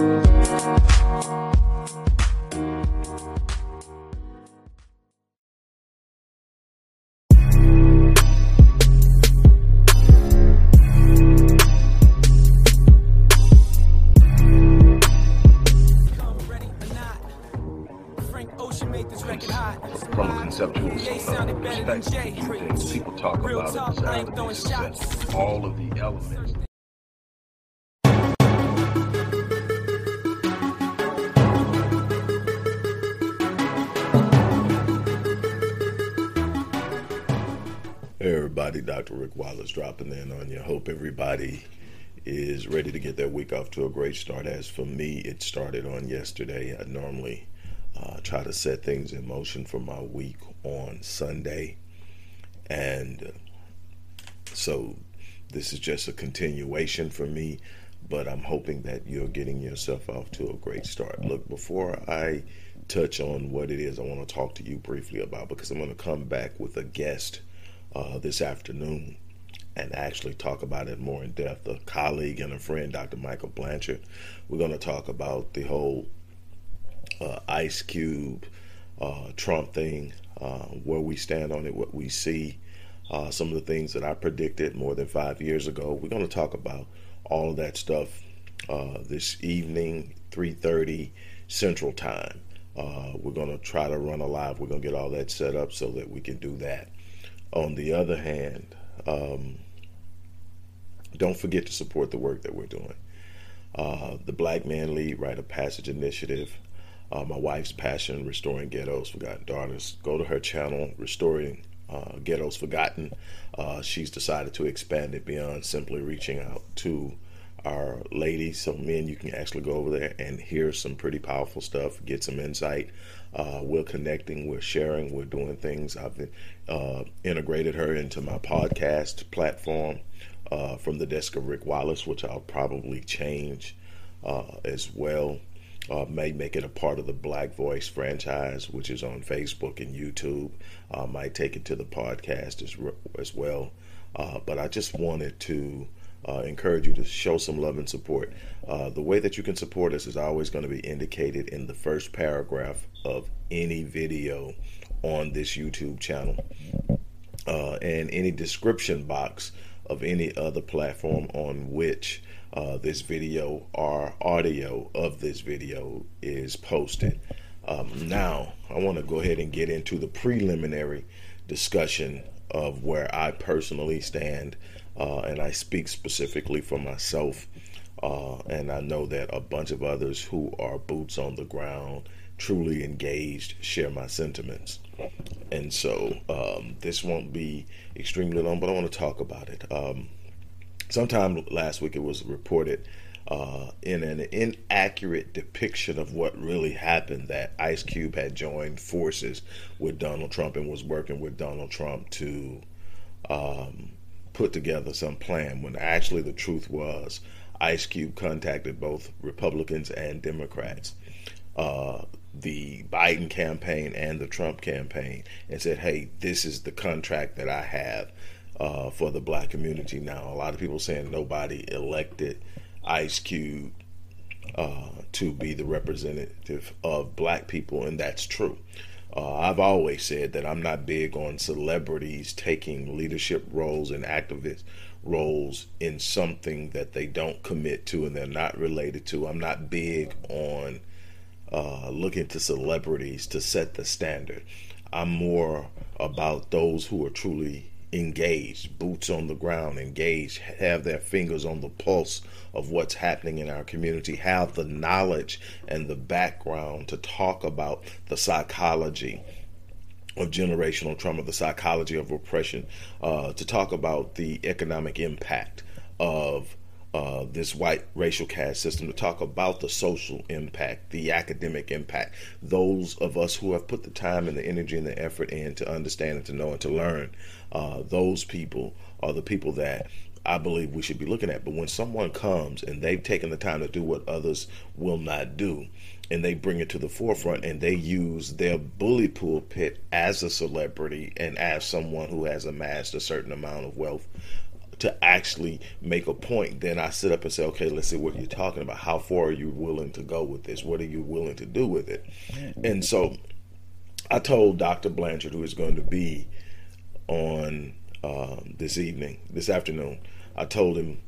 from a Dr. Rick Wallace dropping in on you. Hope everybody is ready to get their week off to a great start. As for me, it started on yesterday. I normally uh, try to set things in motion for my week on Sunday. And uh, so this is just a continuation for me, but I'm hoping that you're getting yourself off to a great start. Look, before I touch on what it is I want to talk to you briefly about, because I'm going to come back with a guest uh, this afternoon and actually talk about it more in depth. A colleague and a friend, Dr. Michael Blanchard. We're going to talk about the whole uh, Ice Cube, uh, Trump thing, uh, where we stand on it, what we see, uh, some of the things that I predicted more than five years ago. We're going to talk about all of that stuff this evening, 3:30 Central Time. Uh, we're going to try to run a live. We're going to get all that set up so that we can do that. On the other hand, um, don't forget to support the work that we're doing. Uh, the Black Men Lead Rite of Passage Initiative uh, my wife's passion, restoring ghettos, forgotten daughters. Go to her channel, restoring uh, ghettos forgotten. Uh, she's decided to expand it beyond simply reaching out to our ladies. So men, you can actually go over there and hear some pretty powerful stuff, get some insight. Uh, we're connecting, we're sharing, we're doing things. I've uh, integrated her into my podcast platform uh, from the desk of Rick Wallace, which I'll probably change as well uh, may make it a part of the Black Voice franchise, which is on Facebook and YouTube. Uh, might take it to the podcast as, as well. Uh, but I just wanted to uh, encourage you to show some love and support. Uh, the way that you can support us is always going to be indicated in the first paragraph of any video on this YouTube channel uh, and any description box of any other platform on which uh, this video or audio of this video is posted. Um, now, I want to go ahead and get into the preliminary discussion of where I personally stand, uh, and I speak specifically for myself. Uh, and I know that a bunch of others who are boots on the ground, truly engaged, share my sentiments. And so um, this won't be extremely long, but I want to talk about it. Um, sometime last week it was reported uh, in an inaccurate depiction of what really happened that Ice Cube had joined forces with Donald Trump and was working with Donald Trump to um, put together some plan when actually the truth was Ice Cube contacted both Republicans and Democrats. Uh, the Biden campaign and the Trump campaign and said, hey, this is the contract that I have uh, for the black community now. A lot of people saying nobody elected Ice Cube uh, to be the representative of black people, and that's true. Uh, I've always said that I'm not big on celebrities taking leadership roles and activist roles in something that they don't commit to and they're not related to. I'm not big on uh, looking to celebrities to set the standard. I'm more about those who are truly engaged, boots on the ground, engaged, have their fingers on the pulse of what's happening in our community, have the knowledge and the background to talk about the psychology of generational trauma, the psychology of oppression, uh, to talk about the economic impact of uh, this white racial caste system to talk about the social impact, the academic impact. Those of us who have put the time and the energy and the effort in to understand and to know and to learn, uh, those people are the people that I believe we should be looking at. But when someone comes and they've taken the time to do what others will not do, and they bring it to the forefront and they use their bully pulpit as a celebrity and as someone who has amassed a certain amount of wealth to actually make a point, then I sit up and say, okay, let's see what you're talking about. How far are you willing to go with this? What are you willing to do with it? And so I told Dr. Blanchard, who is going to be on um, this evening, this afternoon, I told him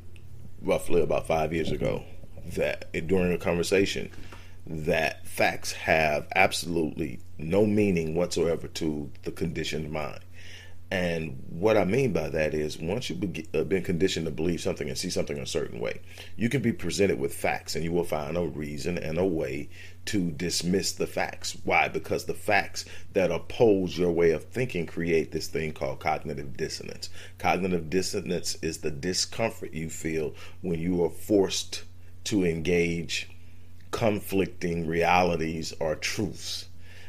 roughly about five years ago that during a conversation that facts have absolutely no meaning whatsoever to the conditioned mind. And what I mean by that is, once you've uh, been conditioned to believe something and see something a certain way, you can be presented with facts and you will find a reason and a way to dismiss the facts. Why? Because the facts that oppose your way of thinking create this thing called cognitive dissonance. Cognitive dissonance is the discomfort you feel when you are forced to engage conflicting realities or truths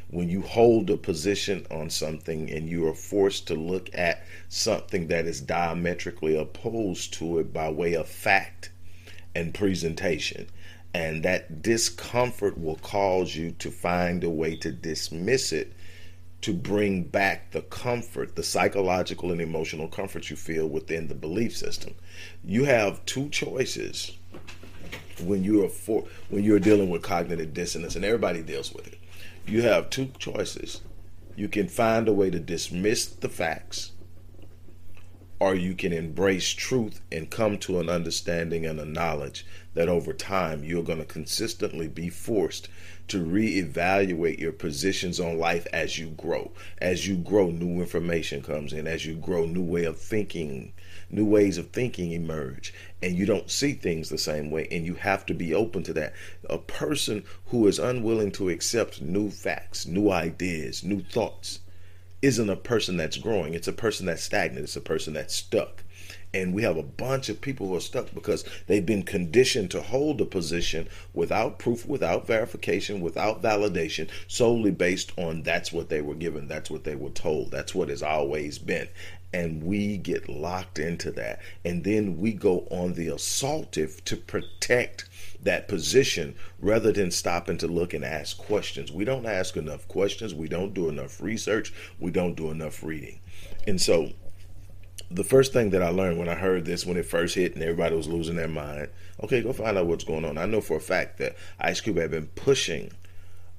when you hold a position on something and you are forced to look at something that is diametrically opposed to it by way of fact and presentation. And that discomfort will cause you to find a way to dismiss it to bring back the comfort, the psychological and emotional comfort you feel within the belief system. You have two choices when you are for when you're dealing with cognitive dissonance, and everybody deals with it you have two choices. You can find a way to dismiss the facts, or you can embrace truth and come to an understanding and a knowledge that over time you're going to consistently be forced to reevaluate your positions on life as you grow. As you grow, new information comes in. As you grow, new way of thinking new ways of thinking emerge and you don't see things the same way and you have to be open to that. A person who is unwilling to accept new facts new ideas new thoughts isn't a person that's growing. It's a person that's stagnant. It's a person that's stuck. And we have a bunch of people who are stuck because they've been conditioned to hold a position without proof, without verification, without validation, solely based on that's what they were given, that's what they were told, that's what has always been and we get locked into that. And then we go on the assaultive to protect that position rather than stopping to look and ask questions. We don't ask enough questions. We don't do enough research. We don't do enough reading. And so, the first thing that I learned when I heard this, when it first hit and everybody was losing their mind, okay, go find out what's going on. I know for a fact that Ice Cube had been pushing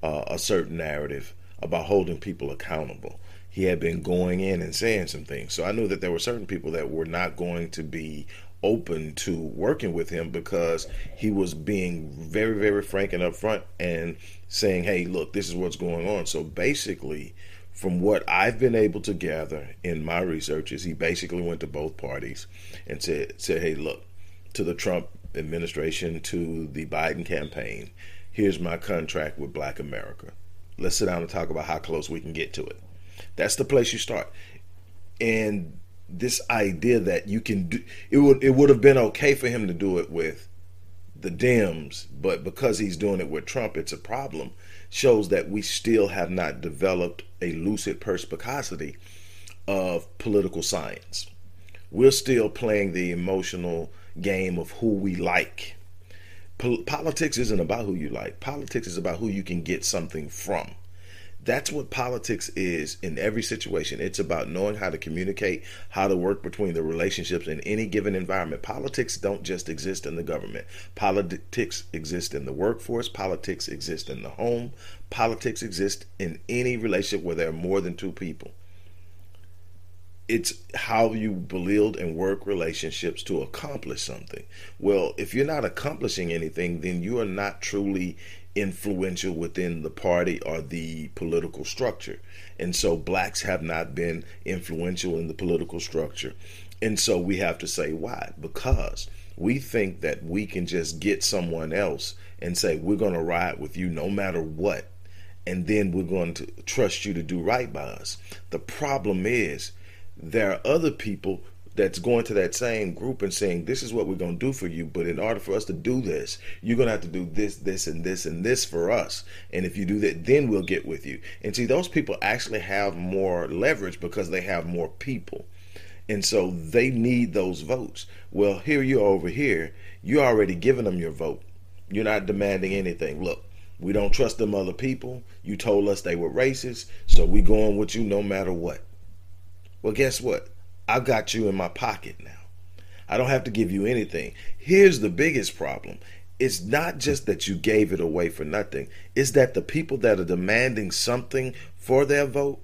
uh, a certain narrative about holding people accountable he had been going in and saying some things. So I knew that there were certain people that were not going to be open to working with him because he was being very, very frank and upfront and saying, hey, look, this is what's going on. So basically, from what I've been able to gather in my researches, he basically went to both parties and said, said hey, look, to the Trump administration, to the Biden campaign, here's my contract with Black America. Let's sit down and talk about how close we can get to it. That's the place you start. And this idea that you can do it would it would have been okay for him to do it with the Dems, but because he's doing it with Trump, it's a problem. Shows that we still have not developed a lucid perspicacity of political science. We're still playing the emotional game of who we like. politics isn't about who you like. Politics is about who you can get something from. That's what politics is in every situation. It's about knowing how to communicate, how to work between the relationships in any given environment. Politics don't just exist in the government. Politics exist in the workforce. Politics exist in the home. Politics exist in any relationship where there are more than two people. It's how you build and work relationships to accomplish something. Well, if you're not accomplishing anything, then you are not truly influential within the party or the political structure. And so blacks have not been influential in the political structure. And so we have to say why? Because we think that we can just get someone else and say, we're going to ride with you no matter what. And then we're going to trust you to do right by us. The problem is, there are other people that's going to that same group and saying, This is what we're going to do for you. But in order for us to do this, you're going to have to do this, this, and this, and this for us. And if you do that, then we'll get with you. And see, those people actually have more leverage because they have more people. And so they need those votes. Well, here you are over here. You're already giving them your vote. You're not demanding anything. Look, we don't trust them other people. You told us they were racist, so we going with you no matter what. Well, guess what? I've got you in my pocket now. I don't have to give you anything. Here's the biggest problem it's not just that you gave it away for nothing, it's that the people that are demanding something for their vote,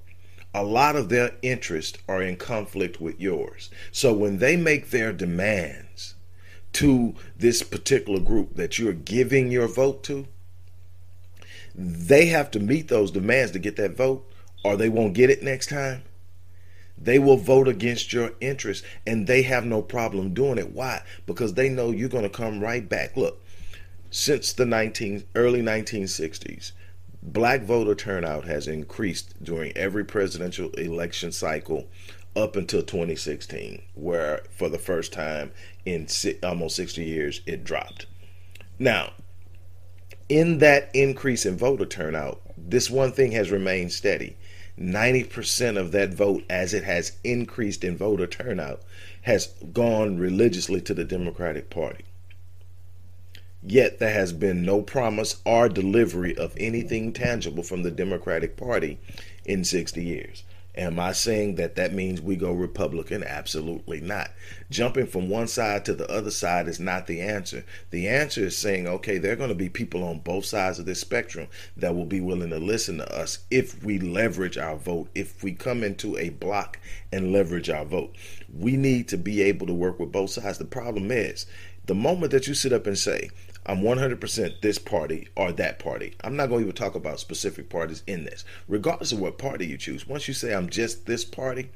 a lot of their interests are in conflict with yours. So when they make their demands to this particular group that you're giving your vote to, they have to meet those demands to get that vote, or they won't get it next time. They will vote against your interests and they have no problem doing it. Why? Because they know you're going to come right back. Look, since the 19 early 1960s, black voter turnout has increased during every presidential election cycle up until 2016, where for the first time in almost 60 years it dropped. Now, in that increase in voter turnout, this one thing has remained steady. 90% of that vote, as it has increased in voter turnout, has gone religiously to the Democratic Party. Yet there has been no promise or delivery of anything tangible from the Democratic Party in 60 years. Am I saying that that means we go Republican? Absolutely not. Jumping from one side to the other side is not the answer. The answer is saying, okay, there are going to be people on both sides of this spectrum that will be willing to listen to us if we leverage our vote, if we come into a block and leverage our vote. We need to be able to work with both sides. The problem is, the moment that you sit up and say, I'm 100% this party or that party. I'm not going to even talk about specific parties in this. Regardless of what party you choose, once you say I'm just this party,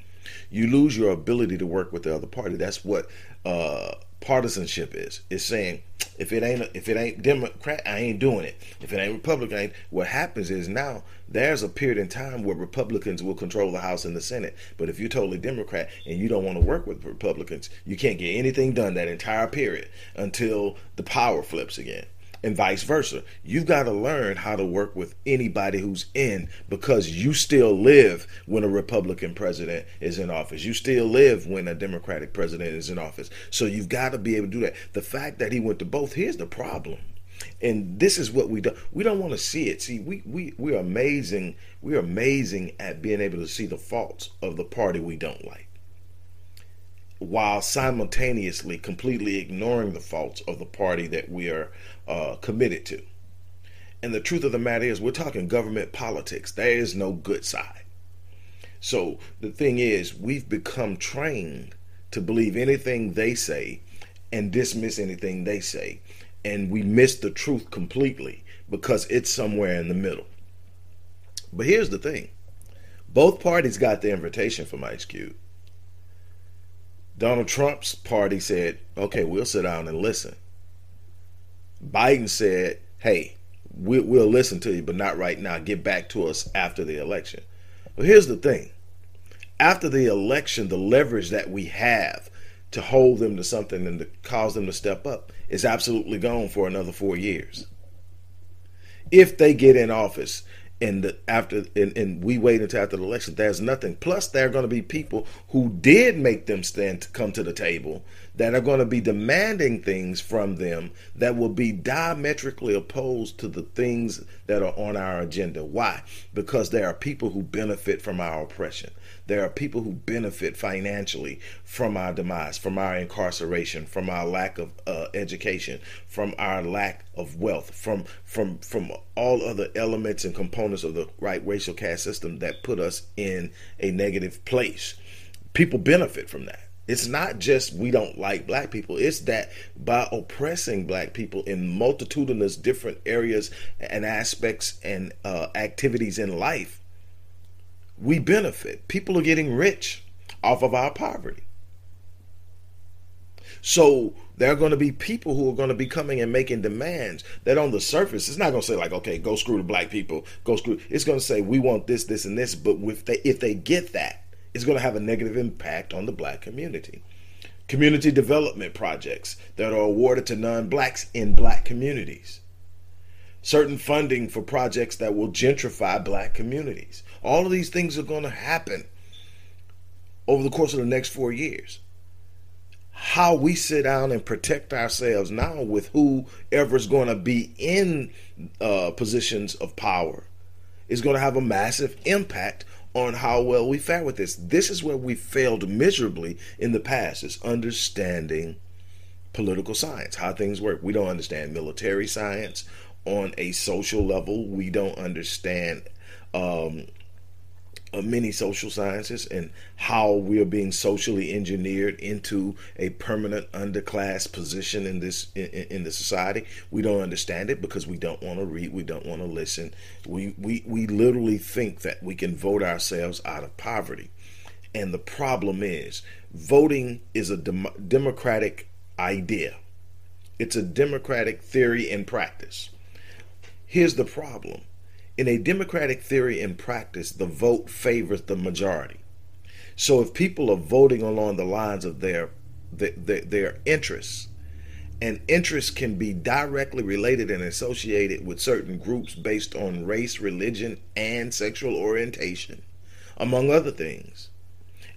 you lose your ability to work with the other party. That's what uh, partisanship is. It's saying if it ain't if it ain't Democrat, I ain't doing it. If it ain't Republican, ain't. what happens is now there's a period in time where Republicans will control the House and the Senate. But if you're totally Democrat and you don't want to work with Republicans, you can't get anything done that entire period until the power flips again and vice versa. You've got to learn how to work with anybody who's in because you still live when a Republican president is in office. You still live when a Democratic president is in office. So you've got to be able to do that. The fact that he went to both, here's the problem. And this is what we do. We don't want to see it. See, we we we're amazing. We're amazing at being able to see the faults of the party we don't like while simultaneously completely ignoring the faults of the party that we are uh, committed to. And the truth of the matter is, we're talking government politics. There is no good side. So the thing is, we've become trained to believe anything they say and dismiss anything they say. And we miss the truth completely because it's somewhere in the middle. But here's the thing both parties got the invitation from Ice Cube. Donald Trump's party said, okay, we'll sit down and listen. Biden said, hey, we, will listen to you, but not right now. Get back to us after the election. Well, here's the thing after the election, the leverage that we have to hold them to something and to cause them to step up is absolutely gone for another four years. If they get in office and after and, and, we wait until after the election. There's nothing. Plus there are going to be people who did make them stand to come to the table that are going to be demanding things from them that will be diametrically opposed to the things that are on our agenda. Why? Because there are people who benefit from our oppression there are people who benefit financially from our demise, from our incarceration, from our lack of uh, education, from our lack of wealth, from from from all other elements and components of the right racial caste system that put us in a negative place. People benefit from that. It's not just we don't like black people. It's that by oppressing black people in multitudinous different areas and aspects and uh, activities in life, we benefit. People are getting rich off of our poverty. So there are going to be people who are going to be coming and making demands that on the surface, it's not going to say like, okay, go screw the black people, go screw. It's going to say we want this, this, and this. But if they if they get that, it's going to have a negative impact on the black community. Community development projects that are awarded to non-blacks in black communities. Certain funding for projects that will gentrify black communities all of these things are going to happen over the course of the next four years. How we sit down and protect ourselves now with whoever's going to be in uh, positions of power is going to have a massive impact on how well we fare with this. This is where we failed miserably in the past is understanding political science, how things work. We don't understand military science on a social level. We don't understand um, uh, many social sciences and how we are being socially engineered into a permanent underclass position in this in, in the society. We don't understand it because we don't want to read, we don't want to listen. We we we literally think that we can vote ourselves out of poverty. And the problem is, voting is a dem- democratic idea. It's a democratic theory and practice. Here's the problem in a democratic theory and practice, the vote favors the majority. So if people are voting along the lines of their their, their interests, and interests can be directly related and associated with certain groups based on race, religion, and sexual orientation, among other things.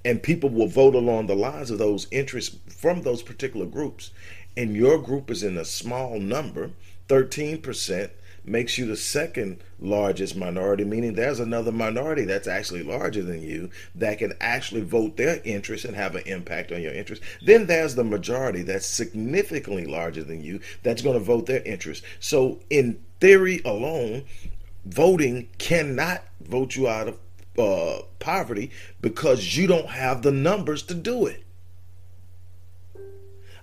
And people will vote along the lines of those interests from those particular groups. And your group is in a small number, 13%, makes you the second largest minority, meaning there's another minority that's actually larger than you that can actually vote their interest and have an impact on your interest. Then there's the majority that's significantly larger than you that's going to vote their interest. So, in theory alone, voting cannot vote you out of uh, poverty because you don't have the numbers to do it.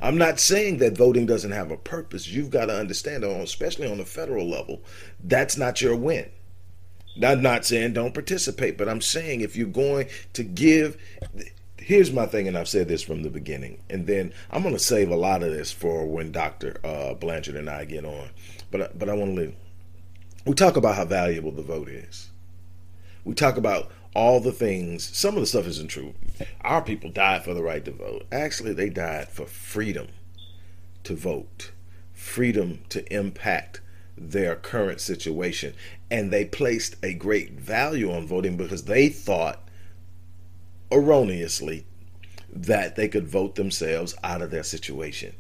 I'm not saying that voting doesn't have a purpose. You've got to understand, especially on the federal level, that's not your win. I'm not saying don't participate, but I'm saying if you're going to give, here's my thing, and I've said this from the beginning, and then I'm going to save a lot of this for when Dr. Uh, Blanchard and I get on. But but I want to leave. We talk about how valuable the vote is. We talk about all the things. Some of the stuff isn't true. Our people died for the right to vote. Actually, they died for freedom to vote, freedom to impact their current situation. And they placed a great value on voting because they thought erroneously that they could vote themselves out of their situation.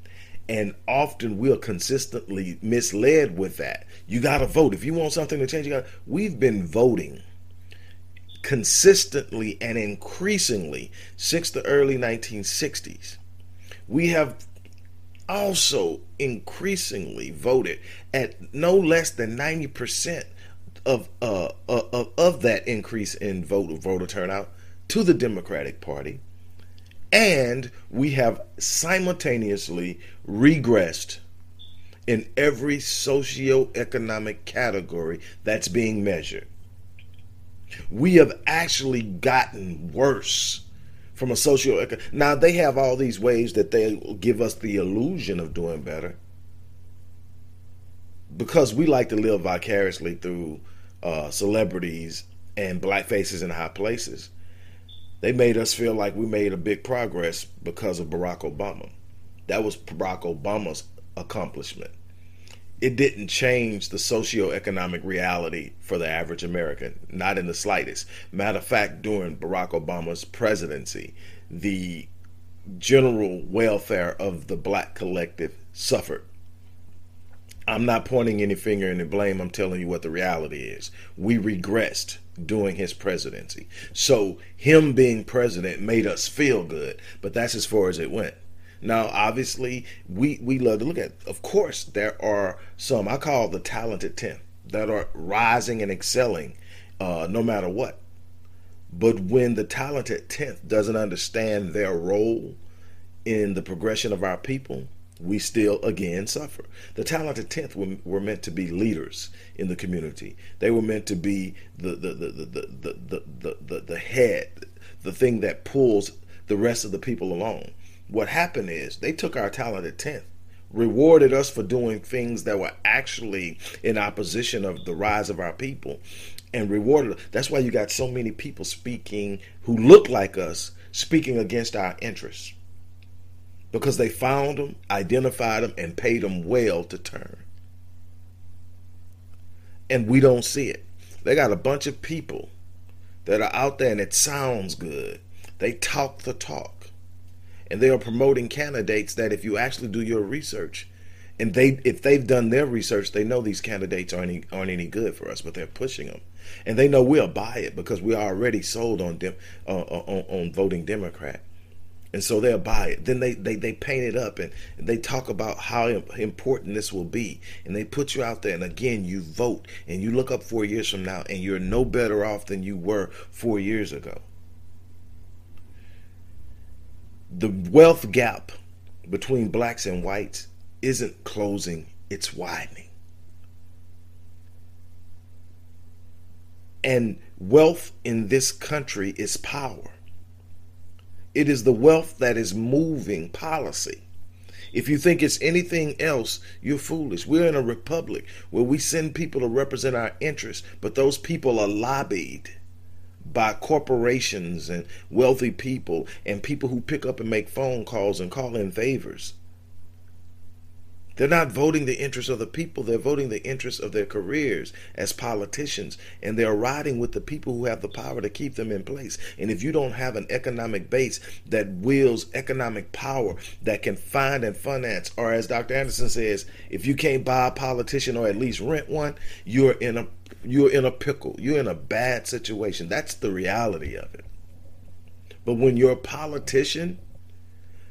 And often we're consistently misled with that. You got to vote. If you want something to change, you got We've been voting consistently and increasingly since the early 1960s. We have also increasingly voted at no less than 90% of, uh, uh, of, of that increase in vote voter turnout to the Democratic Party. And we have simultaneously regressed in every socioeconomic category that's being measured. We have actually gotten worse from a social. Now they have all these ways that they give us the illusion of doing better because we like to live vicariously through uh, celebrities and black faces in high places. They made us feel like we made a big progress because of Barack Obama. That was Barack Obama's accomplishment it didn't change the socioeconomic reality for the average American, not in the slightest. Matter of fact, during Barack Obama's presidency, the general welfare of the black collective suffered. I'm not pointing any finger any blame. I'm telling you what the reality is. We regressed during his presidency. So, him being president made us feel good, but that's as far as it went. Now, obviously, we we love to look at. Of course, there are some I call the talented ten that are rising and excelling, uh, no matter what. But when the talented tenth doesn't understand their role in the progression of our people, we still again suffer. The talented tenth were, were meant to be leaders in the community. They were meant to be the the the the the the, the, the, the head, the thing that pulls the rest of the people along. What happened is they took our talented 10th, rewarded us for doing things that were actually in opposition of the rise of our people, and rewarded. That's why you got so many people speaking who look like us speaking against our interests because they found them, identified them, and paid them well to turn. And we don't see it. They got a bunch of people that are out there and it sounds good. They talk the talk and they are promoting candidates that if you actually do your research And they, if they've done their research, they know these candidates aren't any, aren't any good for us, but they're pushing them, and they know we'll buy it because we're already sold on dem, uh, uh on, on voting Democrat and so they'll buy it. Then they, they, they paint it up and they talk about how important this will be. And they put you out there. And again, you vote and you look up four years from now and you're no better off than you were four years ago. The wealth gap between blacks and whites isn't closing, it's widening. And wealth in this country is power. It is the wealth that is moving policy. If you think it's anything else, you're foolish. We're in a republic where we send people to represent our interests, but those people are lobbied by corporations and wealthy people and people who pick up and make phone calls and call in favors. They're not voting the interests of the people, they're voting the interests of their careers as politicians. And they're riding with the people who have the power to keep them in place. And if you don't have an economic base that wields economic power that can find and finance, or as Dr. Anderson says, if you can't buy a politician or at least rent one, you're in a you're in a pickle. You're in a bad situation. That's the reality of it. But when you're politician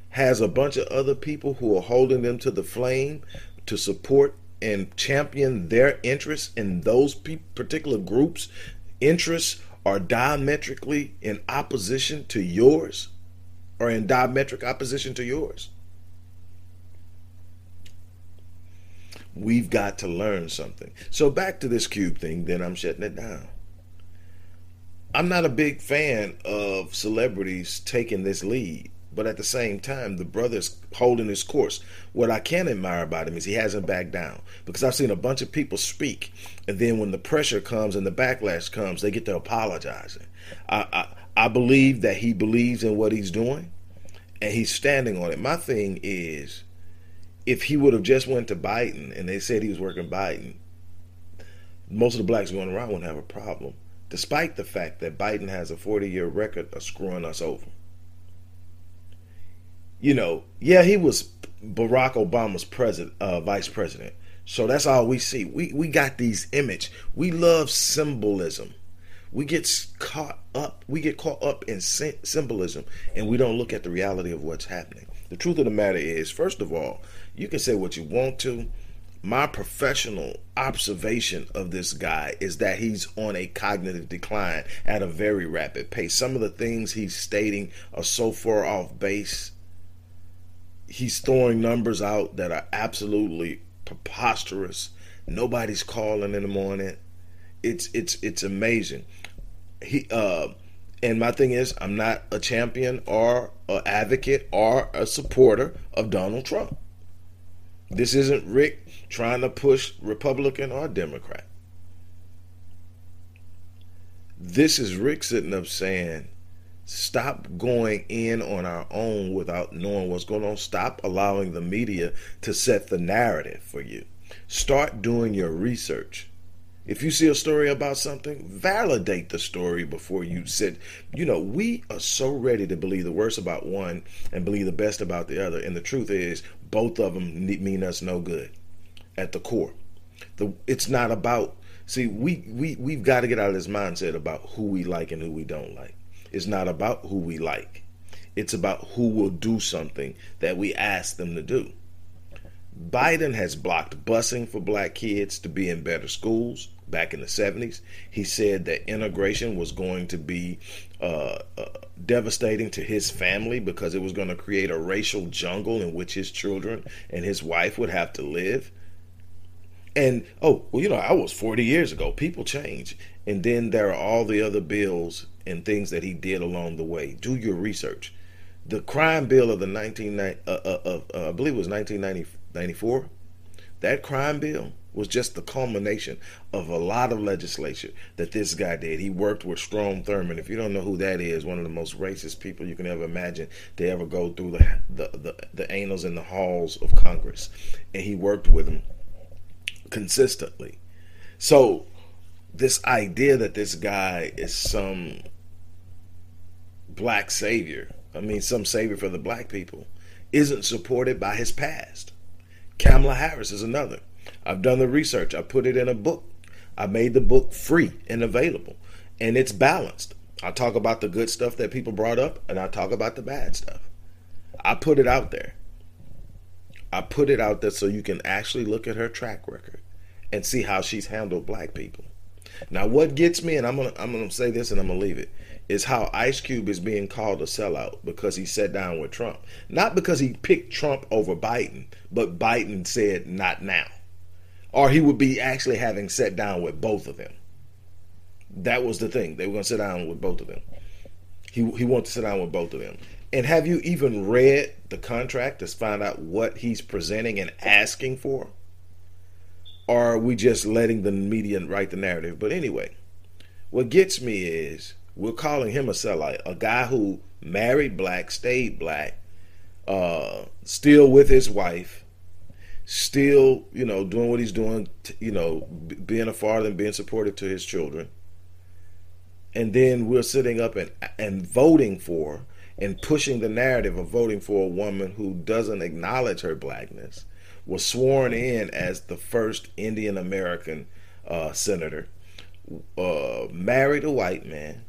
has a bunch of other people who are holding them to the flame to support and champion their interests in those pe- particular groups interests are diametrically in opposition to yours or in diametric opposition to yours we've got to learn something so back to this cube thing then i'm shutting it down i'm not a big fan of celebrities taking this lead but at the same time, the brother's holding his course. What I can admire about him is he hasn't backed down because I've seen a bunch of people speak, and then when the pressure comes and the backlash comes, they get to apologizing. I, I, I believe that he believes in what he's doing, and he's standing on it. My thing is, if he would have just went to Biden and they said he was working Biden, most of the blacks going around wouldn't have a problem, despite the fact that Biden has a 40 year record of screwing us over you know, yeah, he was Barack Obama's president, uh, vice president. So that's all we see. We we got these image. We love symbolism. We get caught up. We get caught up in symbolism, and we don't look at the reality of what's happening. The truth of the matter is, first of all, you can say what you want to. My professional observation of this guy is that he's on a cognitive decline at a very rapid pace. Some of the things he's stating are so far off base he's throwing numbers out that are absolutely preposterous. Nobody's calling in the morning. It's it's it's amazing. He uh and my thing is I'm not a champion or an advocate or a supporter of Donald Trump. This isn't Rick trying to push Republican or Democrat. This is Rick sitting up saying Stop going in on our own without knowing what's going on. Stop allowing the media to set the narrative for you. Start doing your research. If you see a story about something, validate the story before you sit. You know, we are so ready to believe the worst about one and believe the best about the other. And the truth is, both of them mean us no good at the core. The, it's not about, see, we, we, we've got to get out of this mindset about who we like and who we don't like. It's not about who we like. It's about who will do something that we ask them to do. Biden has blocked busing for black kids to be in better schools back in the 70s. He said that integration was going to be uh, uh, devastating to his family because it was going to create a racial jungle in which his children and his wife would have to live. And oh, well, you know, I was 40 years ago. People change. And then there are all the other bills and things that he did along the way. Do your research. The crime bill of the 1990, uh, uh, uh, I believe it was 1994. That crime bill was just the culmination of a lot of legislation that this guy did. He worked with Strom Thurmond. If you don't know who that is, one of the most racist people you can ever imagine to ever go through the the the, the annals and the halls of Congress, and he worked with him consistently. So this idea that this guy is some black savior, I mean, some savior for the black people, isn't supported by his past. Kamala Harris is another. I've done the research. I put it in a book. I made the book free and available, and it's balanced. I talk about the good stuff that people brought up, and I talk about the bad stuff. I put it out there. I put it out there so you can actually look at her track record and see how she's handled black people. Now, what gets me, and I'm gonna I'm gonna say this and I'm gonna leave it, is how Ice Cube is being called a sellout because he sat down with Trump. Not because he picked Trump over Biden, but Biden said not now. Or he would be actually having sat down with both of them. That was the thing. They were gonna sit down with both of them. He he wanted to sit down with both of them. And have you even read the contract to find out what he's presenting and asking for? Or are we just letting the media write the narrative? But anyway, what gets me is we're calling him a sellout, a guy who married black, stayed black, uh, still with his wife, still, you know, doing what he's doing, you know, being a father and being supportive to his children. And then we're sitting up and and voting for and pushing the narrative of voting for a woman who doesn't acknowledge her blackness was sworn in as the first Indian American uh, senator, uh, married a white man,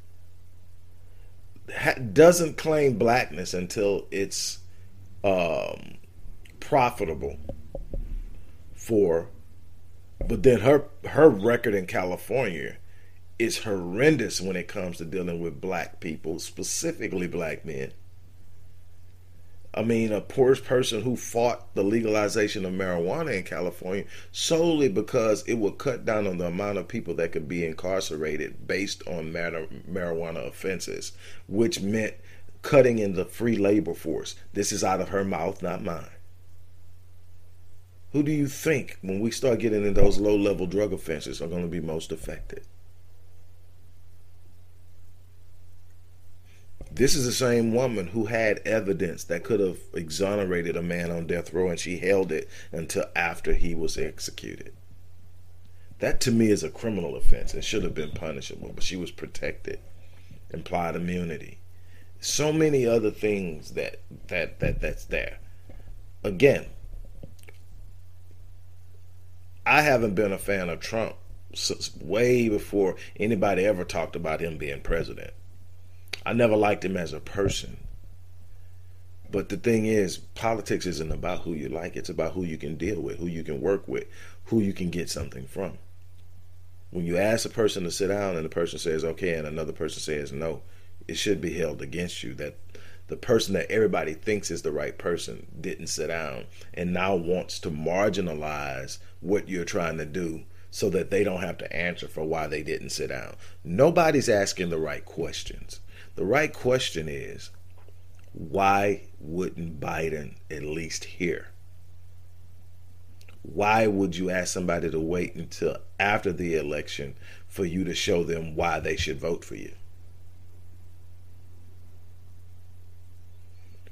ha- doesn't claim blackness until it's um, profitable for, but then her her record in California is horrendous when it comes to dealing with black people, specifically black men. I mean, a poor person who fought the legalization of marijuana in California solely because it would cut down on the amount of people that could be incarcerated based on marijuana offenses, which meant cutting in the free labor force. This is out of her mouth, not mine. Who do you think, when we start getting into those low level drug offenses, are going to be most affected? This is the same woman who had evidence that could have exonerated a man on death row, and she held it until after he was executed. That to me is a criminal offense and should have been punishable, but she was protected, implied immunity. So many other things that that that that's there. Again, I haven't been a fan of Trump since way before anybody ever talked about him being president. I never liked him as a person. But the thing is, politics isn't about who you like, it's about who you can deal with, who you can work with, who you can get something from. When you ask a person to sit down and the person says okay and another person says no, it should be held against you that the person that everybody thinks is the right person didn't sit down and now wants to marginalize what you're trying to do so that they don't have to answer for why they didn't sit down. Nobody's asking the right questions. The right question is why wouldn't Biden at least hear? Why would you ask somebody to wait until after the election for you to show them why they should vote for you?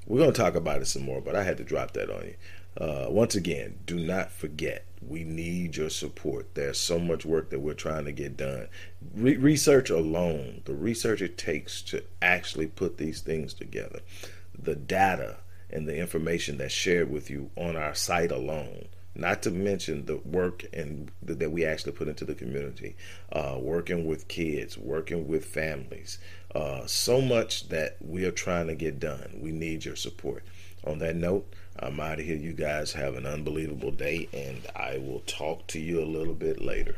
We're going to talk about it some more, but I had to drop that on you. Uh, once again, do not forget we need your support. There's so much work that we're trying to get done. Re- research alone, the research it takes to actually put these things together, the data and the information that's shared with you on our site alone. Not to mention the work and that we actually put into the community, uh, working with kids, working with families, uh, so much that we are trying to get done. We need your support. On that note, I'm out of here. You guys have an unbelievable day, and I will talk to you a little bit later.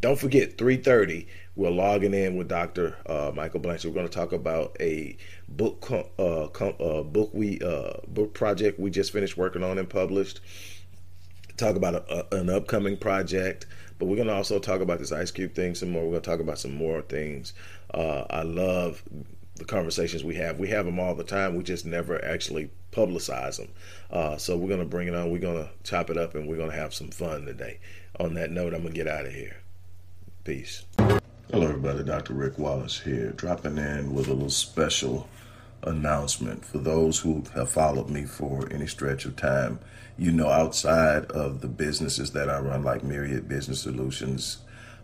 Don't forget, 3:30, we're logging in with Dr. Uh, Michael Blanchard. We're going to talk about a book uh, uh, book we uh, book project we just finished working on and published. Talk about a, a, an upcoming project, but we're going to also talk about this Ice Cube thing some more. We're going to talk about some more things. Uh, I love the conversations we have. We have them all the time. We just never actually publicize them. Uh, so we're going to bring it on. We're going to chop it up and we're going to have some fun today. On that note, I'm going to get out of here. Peace. Hello, everybody. Dr. Rick Wallace here, dropping in with a little special announcement for those who have followed me for any stretch of time. You know, outside of the businesses that I run, like Myriad Business Solutions,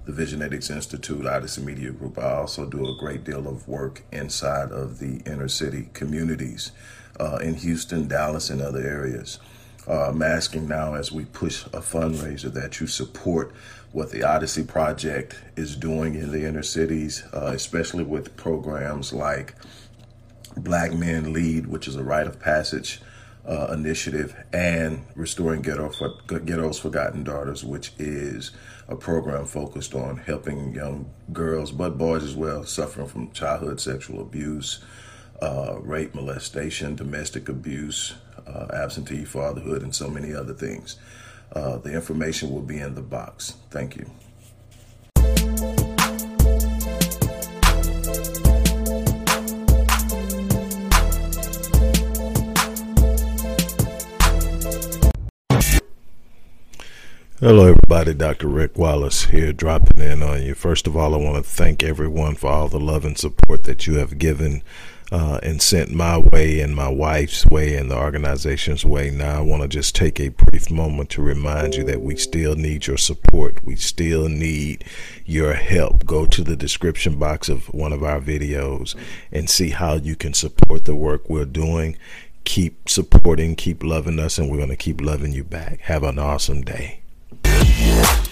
the Visionetics Institute, Odyssey Media Group, I also do a great deal of work inside of the inner city communities uh, in Houston, Dallas, and other areas. Uh, I'm asking now as we push a fundraiser that you support what the Odyssey Project is doing in the inner cities, uh, especially with programs like Black Men Lead, which is a rite of passage uh, initiative, and Restoring Ghetto for, Ghetto's Forgotten Daughters, which is a program focused on helping young girls, but boys as well, suffering from childhood sexual abuse, uh, rape, molestation, domestic abuse, uh, absentee fatherhood, and so many other things. Uh, the information will be in the box. Thank you. Hello, everybody. Dr. Rick Wallace here, dropping in on you. First of all, I want to thank everyone for all the love and support that you have given uh, and sent my way and my wife's way and the organization's way. Now, I want to just take a brief moment to remind you that we still need your support. We still need your help. Go to the description box of one of our videos and see how you can support the work we're doing. Keep supporting, keep loving us, and we're going to keep loving you back. Have an awesome day. From